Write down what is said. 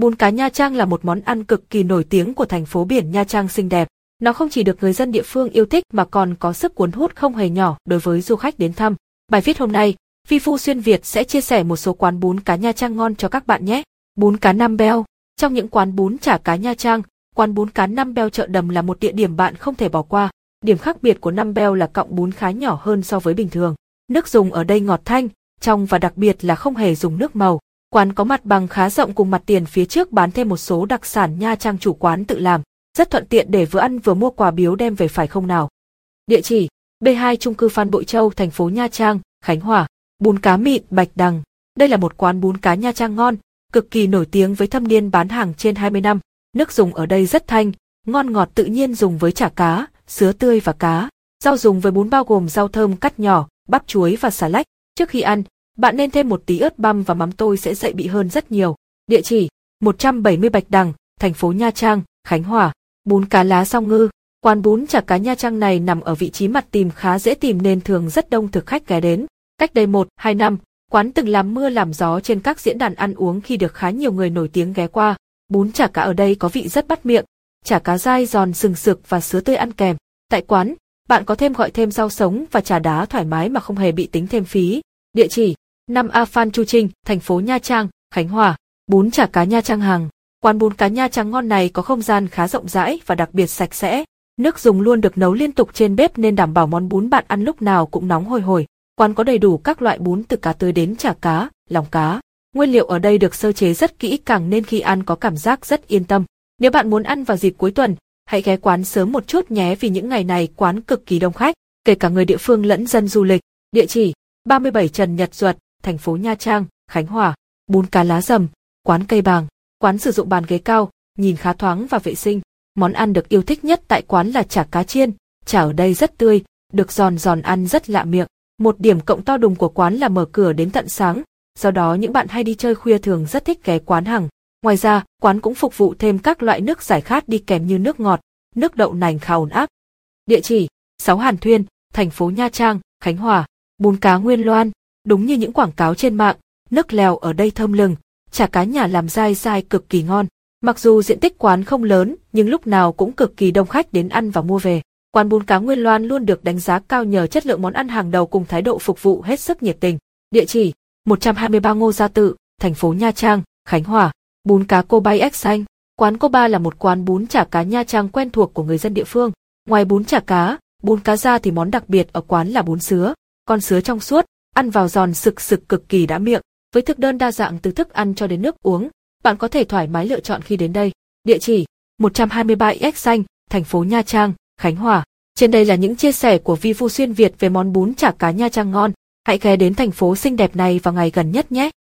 Bún cá Nha Trang là một món ăn cực kỳ nổi tiếng của thành phố biển Nha Trang xinh đẹp. Nó không chỉ được người dân địa phương yêu thích mà còn có sức cuốn hút không hề nhỏ đối với du khách đến thăm. Bài viết hôm nay, Vi Phu Xuyên Việt sẽ chia sẻ một số quán bún cá Nha Trang ngon cho các bạn nhé. Bún cá Nam Beo Trong những quán bún chả cá Nha Trang, quán bún cá Nam Beo chợ đầm là một địa điểm bạn không thể bỏ qua. Điểm khác biệt của Nam Beo là cọng bún khá nhỏ hơn so với bình thường. Nước dùng ở đây ngọt thanh, trong và đặc biệt là không hề dùng nước màu. Quán có mặt bằng khá rộng cùng mặt tiền phía trước bán thêm một số đặc sản Nha Trang chủ quán tự làm, rất thuận tiện để vừa ăn vừa mua quà biếu đem về phải không nào. Địa chỉ: B2 trung cư Phan Bội Châu, thành phố Nha Trang, Khánh Hòa. Bún cá mịn Bạch Đằng. Đây là một quán bún cá Nha Trang ngon, cực kỳ nổi tiếng với thâm niên bán hàng trên 20 năm. Nước dùng ở đây rất thanh, ngon ngọt tự nhiên dùng với chả cá, sứa tươi và cá. Rau dùng với bún bao gồm rau thơm cắt nhỏ, bắp chuối và xà lách. Trước khi ăn, bạn nên thêm một tí ớt băm và mắm tôi sẽ dậy bị hơn rất nhiều. Địa chỉ: 170 Bạch Đằng, thành phố Nha Trang, Khánh Hòa. Bún cá lá song ngư. Quán bún chả cá Nha Trang này nằm ở vị trí mặt tìm khá dễ tìm nên thường rất đông thực khách ghé đến. Cách đây 1, 2 năm, quán từng làm mưa làm gió trên các diễn đàn ăn uống khi được khá nhiều người nổi tiếng ghé qua. Bún chả cá ở đây có vị rất bắt miệng, chả cá dai giòn sừng sực và sứa tươi ăn kèm. Tại quán, bạn có thêm gọi thêm rau sống và trà đá thoải mái mà không hề bị tính thêm phí. Địa chỉ: 5 A Phan Chu Trinh, thành phố Nha Trang, Khánh Hòa. Bún chả cá Nha Trang hàng. Quán bún cá Nha Trang ngon này có không gian khá rộng rãi và đặc biệt sạch sẽ. Nước dùng luôn được nấu liên tục trên bếp nên đảm bảo món bún bạn ăn lúc nào cũng nóng hồi hổi. Quán có đầy đủ các loại bún từ cá tươi đến chả cá, lòng cá. Nguyên liệu ở đây được sơ chế rất kỹ càng nên khi ăn có cảm giác rất yên tâm. Nếu bạn muốn ăn vào dịp cuối tuần, hãy ghé quán sớm một chút nhé vì những ngày này quán cực kỳ đông khách, kể cả người địa phương lẫn dân du lịch. Địa chỉ: 37 Trần Nhật Duật, thành phố Nha Trang, Khánh Hòa. Bún cá lá rầm, quán cây bàng. Quán sử dụng bàn ghế cao, nhìn khá thoáng và vệ sinh. Món ăn được yêu thích nhất tại quán là chả cá chiên, chả ở đây rất tươi, được giòn giòn ăn rất lạ miệng. Một điểm cộng to đùng của quán là mở cửa đến tận sáng, do đó những bạn hay đi chơi khuya thường rất thích ghé quán hàng. Ngoài ra, quán cũng phục vụ thêm các loại nước giải khát đi kèm như nước ngọt, nước đậu nành khá ổn áp. Địa chỉ: 6 Hàn Thuyên, thành phố Nha Trang, Khánh Hòa. Bún cá Nguyên Loan, đúng như những quảng cáo trên mạng, nước lèo ở đây thơm lừng, chả cá nhà làm dai dai cực kỳ ngon. Mặc dù diện tích quán không lớn, nhưng lúc nào cũng cực kỳ đông khách đến ăn và mua về. Quán bún cá Nguyên Loan luôn được đánh giá cao nhờ chất lượng món ăn hàng đầu cùng thái độ phục vụ hết sức nhiệt tình. Địa chỉ: 123 Ngô Gia Tự, thành phố Nha Trang, Khánh Hòa. Bún cá cô bay X xanh. Quán cô ba là một quán bún chả cá Nha Trang quen thuộc của người dân địa phương. Ngoài bún chả cá, bún cá ra thì món đặc biệt ở quán là bún sứa. Con sứa trong suốt, ăn vào giòn sực sực cực kỳ đã miệng. Với thực đơn đa dạng từ thức ăn cho đến nước uống, bạn có thể thoải mái lựa chọn khi đến đây. Địa chỉ: 123 X xanh, thành phố Nha Trang, Khánh Hòa. Trên đây là những chia sẻ của Vi Phu Xuyên Việt về món bún chả cá Nha Trang ngon. Hãy ghé đến thành phố xinh đẹp này vào ngày gần nhất nhé.